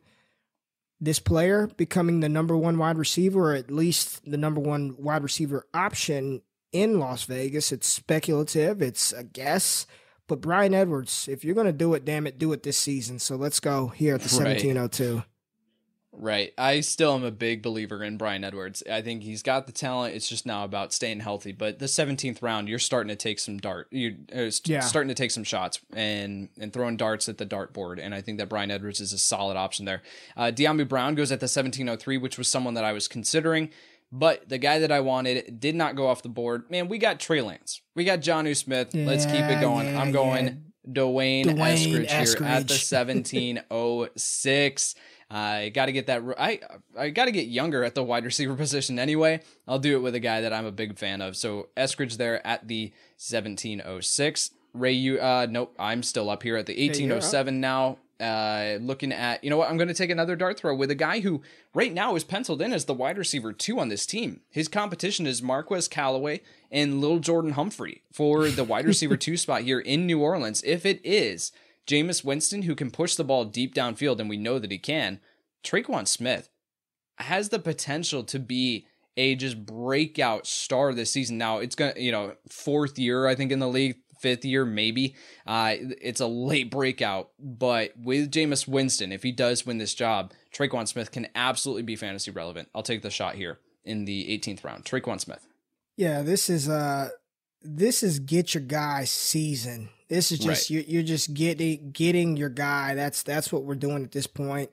this player becoming the number one wide receiver, or at least the number one wide receiver option in Las Vegas. It's speculative. It's a guess. But Bryan Edwards, if you're going to do it, damn it, do it this season. So let's go here at the right. 1702. Right. I still am a big believer in Bryan Edwards. I think he's got the talent. It's just now about staying healthy. But the 17th round, you're starting to take some dart. You're uh, st- Yeah. starting to take some shots and and throwing darts at the dartboard. And I think that Bryan Edwards is a solid option there. Uh, Dyami Brown goes at the 1703, which was someone that I was considering. But the guy that I wanted did not go off the board. Man, we got Trey Lance. We got Jonnu Smith. Let's keep it going. yeah, I'm going yeah. Dwayne, D'Wayne Eskridge, here at the 1706. I got to get that. I I got to get younger at the wide receiver position anyway. I'll do it with a guy that I'm a big fan of. So Eskridge there at the 1706. Ray, you uh nope, I'm still up here at the 1807 now. Uh, looking at, you know what? I'm going to take another dart throw with a guy who right now is penciled in as the wide receiver two on this team. His competition is Marquez Callaway and Lil'Jordan Humphrey for the wide receiver two spot here in New Orleans. If it is Jameis Winston who can push the ball deep downfield, and we know that he can, Tre'Quan Smith has the potential to be a just breakout star this season. Now it's gonna, you know, fourth year I think in the league, fifth year maybe. Uh, it's a late breakout, but with Jameis Winston, if he does win this job, Tre'Quan Smith can absolutely be fantasy relevant. I'll take the shot here in the 18th round. Tre'Quan Smith. Yeah, this is uh this is get your guy season. This is just Right. you're, you're just getting getting your guy. That's that's what we're doing at this point.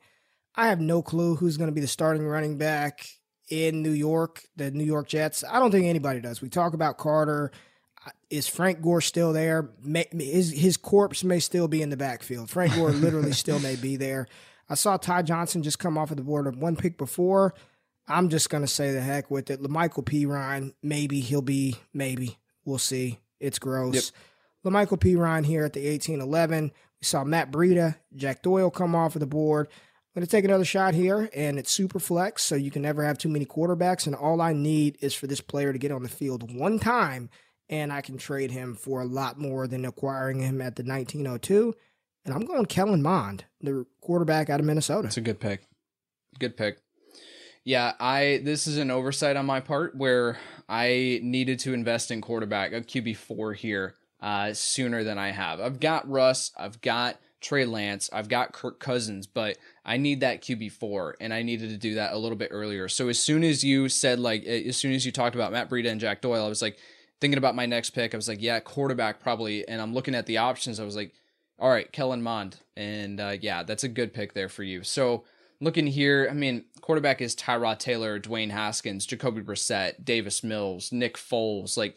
I have no clue who's going to be the starting running back in New York, the New York Jets. I don't think anybody does. We talk about Carter. Is Frank Gore still there? May, his his corpse may still be in the backfield. Frank Gore literally still may be there. I saw Ty Johnson just come off of the board of one pick before. I'm just gonna say the heck with it. La'Mical Perine, maybe he'll be, maybe we'll see. It's gross. La'Mical Perine here at the 1811. We saw Matt Breida, Jack Doyle come off of the board. I'm gonna take another shot here, and it's super flex, so you can never have too many quarterbacks. And all I need is for this player to get on the field one time, and I can trade him for a lot more than acquiring him at the 1902. And I'm going Kellen Mond, the quarterback out of Minnesota. It's a good pick. Good pick. Yeah, I this is an oversight on my part where I needed to invest in quarterback a QB four here uh, sooner than I have. I've got Russ, I've got Trey Lance, I've got Kirk Cousins, but I need that QB four, and I needed to do that a little bit earlier. So as soon as you said like, as soon as you talked about Matt Breida and Jack Doyle, I was like thinking about my next pick. I was like, yeah, quarterback probably, and I'm looking at the options. I was like, all right, Kellen Mond, and uh, yeah, that's a good pick there for you. So looking here, I mean, quarterback is Tyrod Taylor, Dwayne Haskins, Jacoby Brissett, Davis Mills, Nick Foles. Like,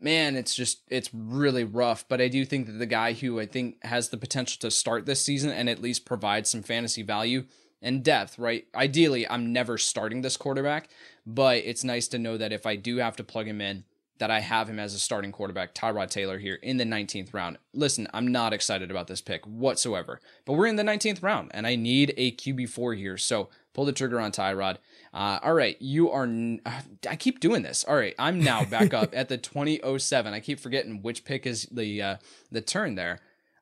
man, it's just it's really rough. But I do think that the guy who I think has the potential to start this season and at least provide some fantasy value and depth, right? Ideally, I'm never starting this quarterback, but it's nice to know that if I do have to plug him in, that I have him as a starting quarterback, Tyrod Taylor here in the 19th round. Listen, I'm not excited about this pick whatsoever, but we're in the 19th round and I need a QB4 here. So pull the trigger on Tyrod. Uh, all right, you are. N- uh, I keep doing this. All right, I'm now back up at the 2007. I keep forgetting which pick is the uh, the turn there.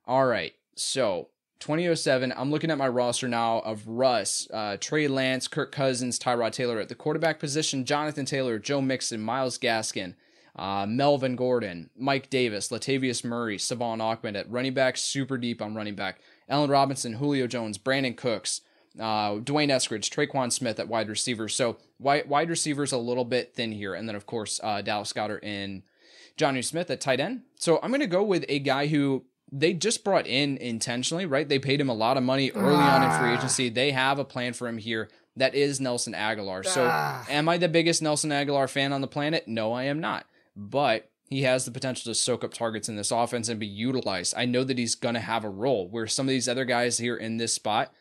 All right, so 2007. I'm looking at my roster now of Russ, uh, Trey Lance, Kirk Cousins, Tyrod Taylor at the quarterback position, Jonathan Taylor, Joe Mixon, Myles Gaskin, uh, Melvin Gordon, Mike Davis, Latavius Murray, Salvon Ahmed at running back, super deep on running back, Allen Robinson, Julio Jones, Brandin Cooks, uh, D'Wayne Eskridge, Tre'Quan Smith at wide receiver. So wide, wide receivers a little bit thin here. And then, of course, uh, Dallas Goedert and Jonnu Smith at tight end. So I'm going to go with a guy who they just brought in intentionally, right? They paid him a lot of money early on in free agency. They have a plan for him here. That is Nelson Agholor. So am I the biggest Nelson Agholor fan on the planet? No, I am not. But he has the potential to soak up targets in this offense and be utilized. I know that he's going to have a role where some of these other guys here in this spot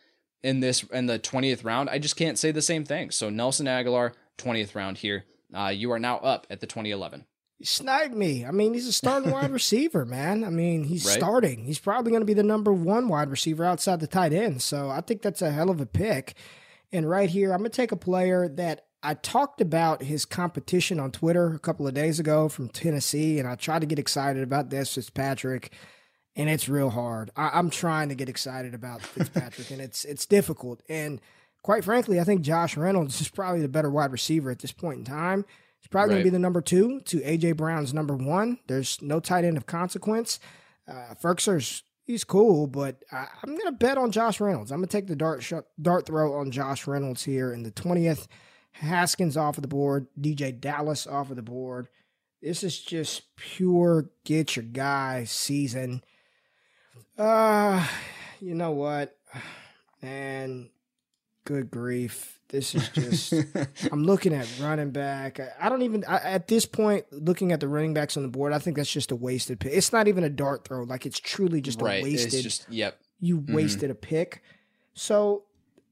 in this in the 20th round, I just can't say the same thing. So Nelson Agholor, 20th round here. Uh, you are now up at the 2011. You sniped me. I mean, he's a starting wide receiver, man. I mean, he's Right. starting. He's probably going to be the number one wide receiver outside the tight end. So I think that's a hell of a pick. And right here, I'm going to take a player that I talked about his competition on Twitter a couple of days ago from Tennessee, and I tried to get excited about this Fitzpatrick, and it's real hard. I, I'm trying to get excited about Fitzpatrick, and it's it's difficult. And quite frankly, I think Josh Reynolds is probably the better wide receiver at this point in time. He's probably going to be the number two to AJ Brown's number one. There's no tight end of consequence. Uh, Firkser's he's cool, but I, am gonna bet on Josh Reynolds. I'm gonna take the dart sh- dart throw on Josh Reynolds here in the twentieth. Haskins off of the board, DeeJay Dallas off of the board. This is just pure get your guy season. Uh, you know what? And good grief. This is just, I'm looking at running back. I, I don't even, I, at this point, looking at the running backs on the board, I think that's just a wasted pick. It's not even a dart throw. Like it's truly just right. a wasted. It's just, yep. You mm-hmm. wasted a pick. So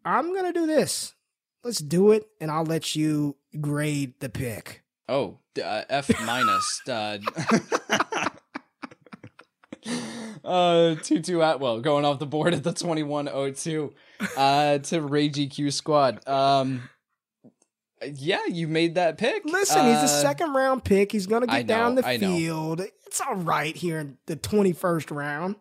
I'm going to do this. Let's do it, and I'll let you grade the pick. Oh, uh, F minus. uh, uh, Tutu Atwell going off the board at the 2102 uh, to Ray GQ squad. Um, yeah, you made that pick. Listen, uh, he's a second round pick. He's going to get know, down the field. It's all right here in the 21st round.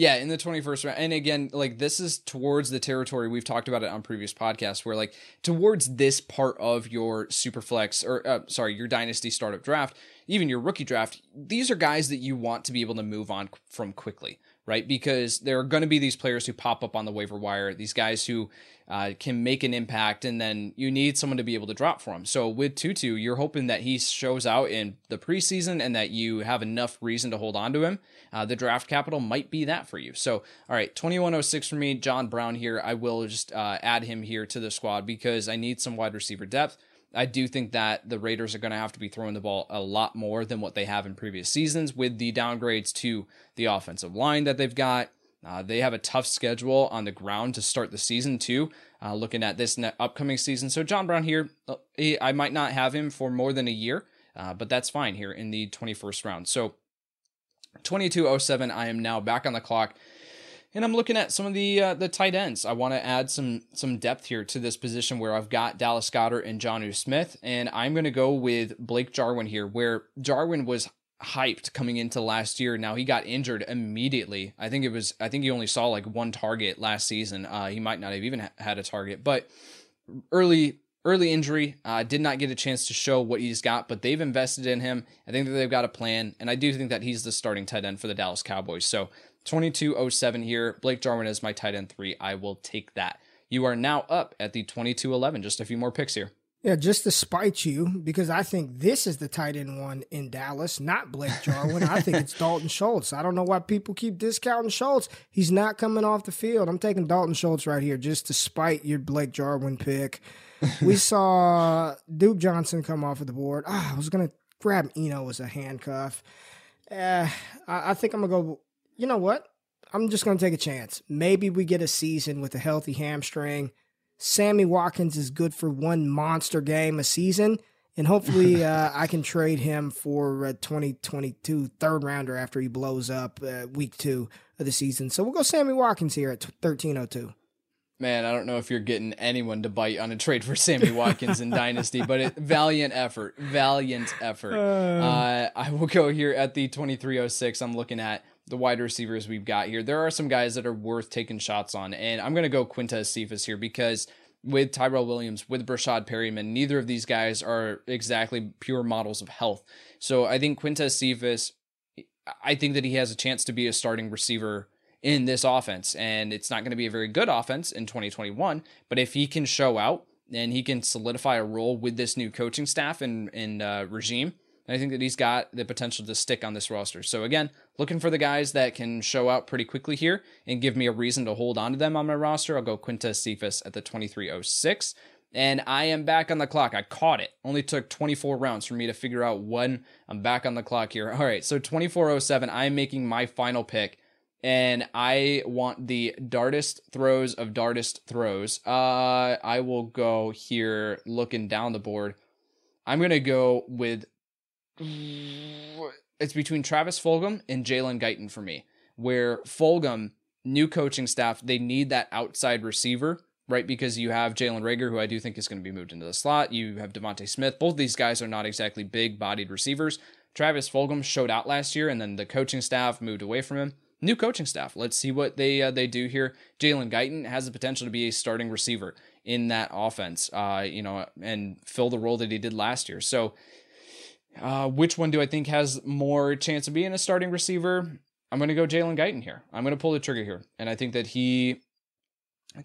Yeah, in the 21st round. And again, like this is towards the territory we've talked about it on previous podcasts where like towards this part of your superflex or uh, sorry, your dynasty startup draft, even your rookie draft, these are guys that you want to be able to move on from quickly, right? Because there are going to be these players who pop up on the waiver wire, these guys who uh, can make an impact, and then you need someone to be able to drop for him. So with Tutu, you're hoping that he shows out in the preseason and that you have enough reason to hold on to him. Uh, the draft capital might be that for you. So, all right, 2106 for me, John Brown here. I will just uh, add him here to the squad because I need some wide receiver depth. I do think that the Raiders are going to have to be throwing the ball a lot more than what they have in previous seasons with the downgrades to the offensive line that they've got. Uh, they have a tough schedule on the ground to start the season, too, uh, looking at this ne- upcoming season. So, John Brown here, uh, he, I might not have him for more than a year, uh, but that's fine here in the 21st round. So, 2207, I am now back on the clock and I'm looking at some of the uh, the tight ends. I want to add some some depth here to this position where I've got Dallas Goedert and Jonnu Smith, and I'm going to go with Blake Jarwin here, where Jarwin was hyped coming into last year. Now he got injured immediately. I think it was I think he only saw like one target last season. Uh, he might not have even ha- had a target, but early early injury uh, did not get a chance to show what he's got. But they've invested in him. I think that they've got a plan, and I do think that he's the starting tight end for the Dallas Cowboys. So 2207 here. Blake Jarwin is my tight end three. I will take that. You are now up at the 2211. Just a few more picks here. Yeah, just to spite you, because I think this is the tight end one in Dallas, not Blake Jarwin. I think it's Dalton Schultz. I don't know why people keep discounting Schultz. He's not coming off the field. I'm taking Dalton Schultz right here just to spite your Blake Jarwin pick. we saw Duke Johnson come off of the board. Oh, I was going to grab Eno as a handcuff. Uh, I, I think I'm going to go you know what? I'm just going to take a chance. Maybe we get a season with a healthy hamstring. Sammy Watkins is good for one monster game a season. And hopefully, uh, I can trade him for a 2022 third rounder after he blows up uh, week two of the season. So we'll go Sammy Watkins here at 1302. Man, I don't know if you're getting anyone to bite on a trade for Sammy Watkins in Dynasty, but it, valiant effort, valiant effort. Uh, uh, I will go here at the 2306. I'm looking at the wide receivers we've got here. There are some guys that are worth taking shots on, and I'm going to go Quintez Cephus here because with Tyrell Williams, with Breshad Perryman, neither of these guys are exactly pure models of health. So I think Quintez Cephus, I think that he has a chance to be a starting receiver in this offense, and it's not going to be a very good offense in 2021. But if he can show out and he can solidify a role with this new coaching staff and and uh, regime, I think that he's got the potential to stick on this roster. So again, looking for the guys that can show out pretty quickly here and give me a reason to hold on to them on my roster. I'll go Quintez Cephus at the 2306. And I am back on the clock. I caught it. Only took 24 rounds for me to figure out when I'm back on the clock here. All right, so 2407, I'm making my final pick. And I want the dartest throws of dartest throws. Uh, I will go here looking down the board. I'm going to go with it's between Travis Fulgham and Jalen Guyton for me. Where Fulgham, new coaching staff, they need that outside receiver, right? Because you have Jalen Reagor, who I do think is going to be moved into the slot. You have DeVonta Smith. Both these guys are not exactly big bodied receivers. Travis Fulgham showed out last year, and then the coaching staff moved away from him. New coaching staff. Let's see what they uh, they do here. Jalen Guyton has the potential to be a starting receiver in that offense, uh, you know, and fill the role that he did last year. So uh, which one do I think has more chance of being a starting receiver? I'm going to go Jalen Guyton here. I'm going to pull the trigger here. And I think that he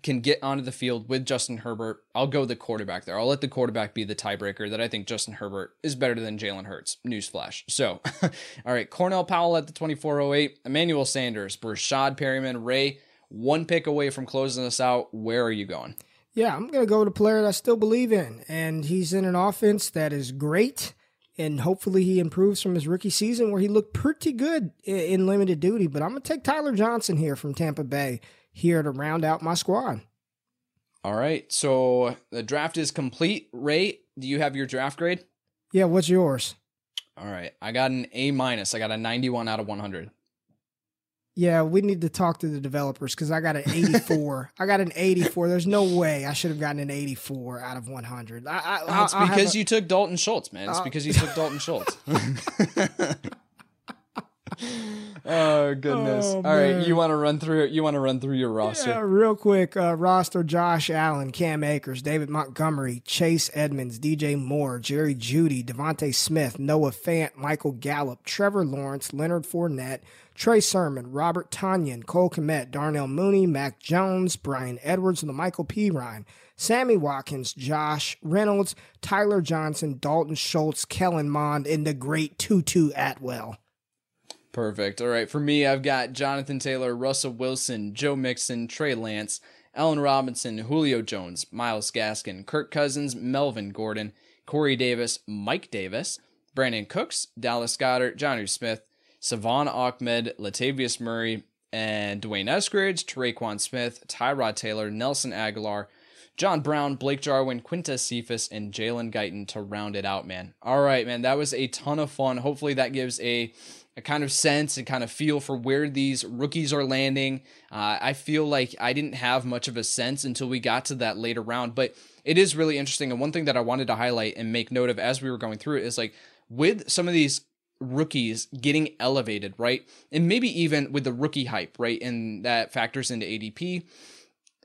can get onto the field with Justin Herbert. I'll go the quarterback there. I'll let the quarterback be the tiebreaker that I think Justin Herbert is better than Jalen Hurts. Newsflash. So, all right, Cornell Powell at the 2408, Emmanuel Sanders, Breshad Perryman, Ray, one pick away from closing us out. Where are you going? Yeah, I'm going to go with a player that I still believe in, and he's in an offense that is great. And hopefully he improves from his rookie season where he looked pretty good in limited duty. But I'm going to take Tyler Johnson here from Tampa Bay here to round out my squad. All right. So the draft is complete. Ray, do you have your draft grade? Yeah, what's yours? All right. I got an A minus. I got a 91 out of 100. Yeah, we need to talk to the developers because I got an 84. I got an 84. There's no way I should have gotten an 84 out of 100. I, I, it's because a, you took Dalton Schultz, man. It's uh, because you took Dalton Schultz. oh goodness! Oh, All man. right, you want to run through You want to run through your roster? Yeah, real quick. Uh, roster: Josh Allen, Cam Akers, David Montgomery, Chase Edmonds, DJ Moore, Jerry Jeudy, DeVonta Smith, Noah Fant, Michael Gallup, Trevor Lawrence, Leonard Fournette, Trey Sermon, Robert Tonyan, Cole Kmet, Darnell Mooney, Mac Jones, Bryan Edwards, and La'Mical Perine. Sammy Watkins, Josh Reynolds, Tyler Johnson, Dalton Schultz, Kellen Mond, and the great Tutu Atwell. Perfect. All right. For me, I've got Jonathan Taylor, Russell Wilson, Joe Mixon, Trey Lance, Allen Robinson, Julio Jones, Myles Gaskin, Kirk Cousins, Melvin Gordon, Corey Davis, Mike Davis, Brandin Cooks, Dallas Goedert, Jonnu Smith, Salvon Ahmed, Latavius Murray, and D'Wayne Eskridge, Tre'Quan Smith, Tyrod Taylor, Nelson Agholor, John Brown, Blake Jarwin, Quintez Cephus, and Jalen Guyton to round it out, man. All right, man. That was a ton of fun. Hopefully that gives a a kind of sense and kind of feel for where these rookies are landing. Uh, I feel like I didn't have much of a sense until we got to that later round, but it is really interesting. And one thing that I wanted to highlight and make note of as we were going through it is like with some of these rookies getting elevated, right? And maybe even with the rookie hype, right? And that factors into ADP.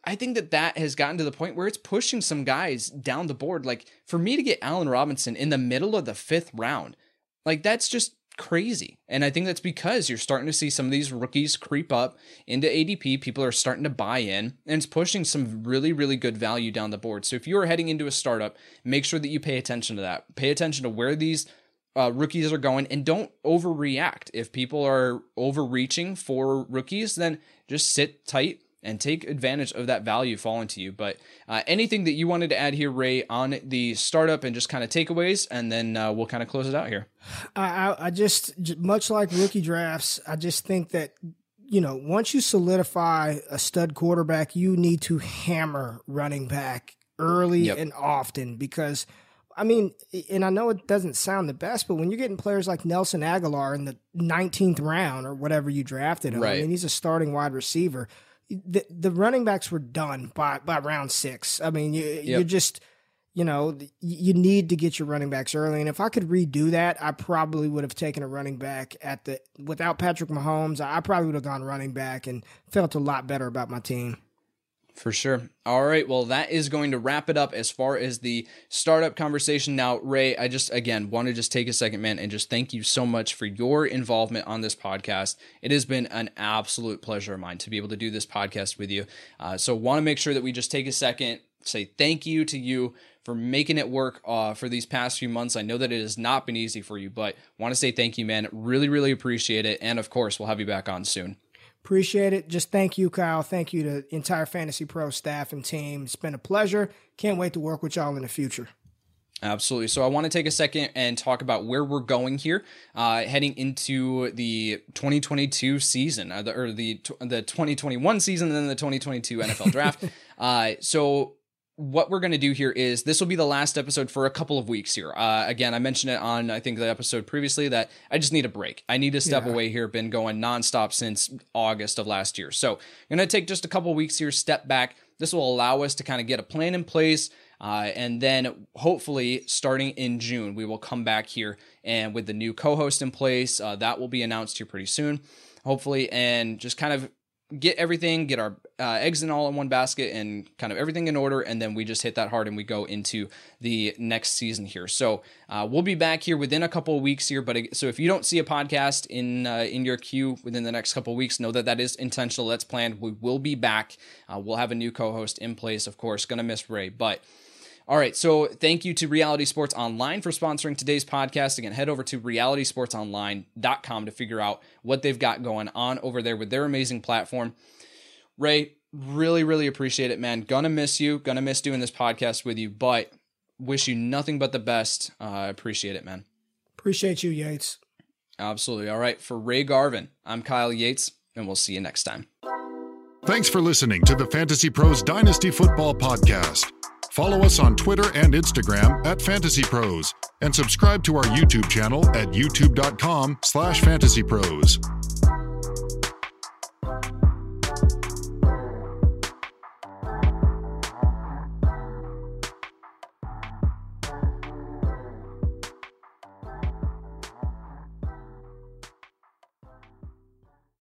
I think that that has gotten to the point where it's pushing some guys down the board. Like for me to get Allen Robinson in the middle of the fifth round, like that's just crazy. And I think that's because you're starting to see some of these rookies creep up into ADP. People are starting to buy in, and it's pushing some really, really good value down the board. So if you are heading into a startup, make sure that you pay attention to that. Pay attention to where these uh, rookies are going and don't overreact. If people are overreaching for rookies, then just sit tight and take advantage of that value falling to you. But uh, anything that you wanted to add here, Ray, on the startup and just kind of takeaways, and then uh, we'll kind of close it out here. I, I just, much like rookie drafts, I just think that you know once you solidify a stud quarterback, you need to hammer running back early yep. and often because. I mean, and I know it doesn't sound the best, but when you're getting players like Nelson Agholor in the 19th round or whatever you drafted him, right. I mean, he's a starting wide receiver the the running backs were done by by round six. I mean, you yep. you just you know you need to get your running backs early. And if I could redo that, I probably would have taken a running back at the without Patrick Mahomes. I probably would have gone running back and felt a lot better about my team. For sure. All right. Well, that is going to wrap it up as far as the startup conversation. Now, Ray, I just, again, want to just take a second, man, and just thank you so much for your involvement on this podcast. It has been an absolute pleasure of mine to be able to do this podcast with you. Uh, so, want to make sure that we just take a second, say thank you to you for making it work uh, for these past few months. I know that it has not been easy for you, but want to say thank you, man. Really, really appreciate it. And of course, we'll have you back on soon. Appreciate it. Just thank you, Kyle. Thank you to the entire Fantasy Pro staff and team. It's been a pleasure. Can't wait to work with y'all in the future. Absolutely. So I want to take a second and talk about where we're going here, uh, heading into the 2022 season, uh, the, or the the 2021 season, and then the 2022 NFL Draft. uh, so what we're going to do here is this will be the last episode for a couple of weeks here. Uh, again, I mentioned it on I think the episode previously that I just need a break. I need to step yeah. away here. Been going nonstop since August of last year, so I'm going to take just a couple weeks here, step back. This will allow us to kind of get a plan in place, uh, and then hopefully starting in June we will come back here and with the new co-host in place uh, that will be announced here pretty soon, hopefully, and just kind of get everything, get our uh, eggs and all in one basket, and kind of everything in order, and then we just hit that hard and we go into the next season here. So uh, we'll be back here within a couple of weeks here. But so if you don't see a podcast in uh, in your queue within the next couple of weeks, know that that is intentional. That's planned. We will be back. Uh, we'll have a new co-host in place, of course. Gonna miss Ray, but. All right, so thank you to Reality Sports Online for sponsoring today's podcast. Again, head over to realitysportsonline.com to figure out what they've got going on over there with their amazing platform. Ray, really, really appreciate it, man. Gonna miss you, gonna miss doing this podcast with you, but wish you nothing but the best. I uh, appreciate it, man. Appreciate you, Yates. Absolutely. All right, for Ray Garvin, I'm Kyle Yates, and we'll see you next time. Thanks for listening to the FantasyPros Dynasty Football Podcast. Follow us on Twitter and Instagram at FantasyPros, and subscribe to our YouTube channel at youtube.com slash fantasypros.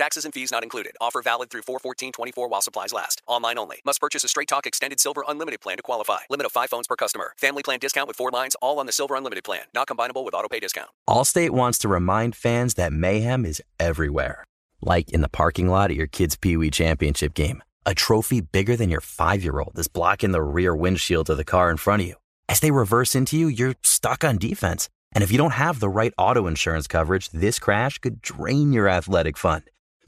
Taxes and fees not included. Offer valid through 41424 while supplies last. Online only. Must purchase a Straight Talk Extended Silver Unlimited plan to qualify. Limit of 5 phones per customer. Family plan discount with 4 lines all on the Silver Unlimited plan. Not combinable with auto pay discount. Allstate wants to remind fans that mayhem is everywhere. Like in the parking lot at your kid's Pee Wee Championship game. A trophy bigger than your 5-year-old is blocking the rear windshield of the car in front of you. As they reverse into you, you're stuck on defense. And if you don't have the right auto insurance coverage, this crash could drain your athletic fund.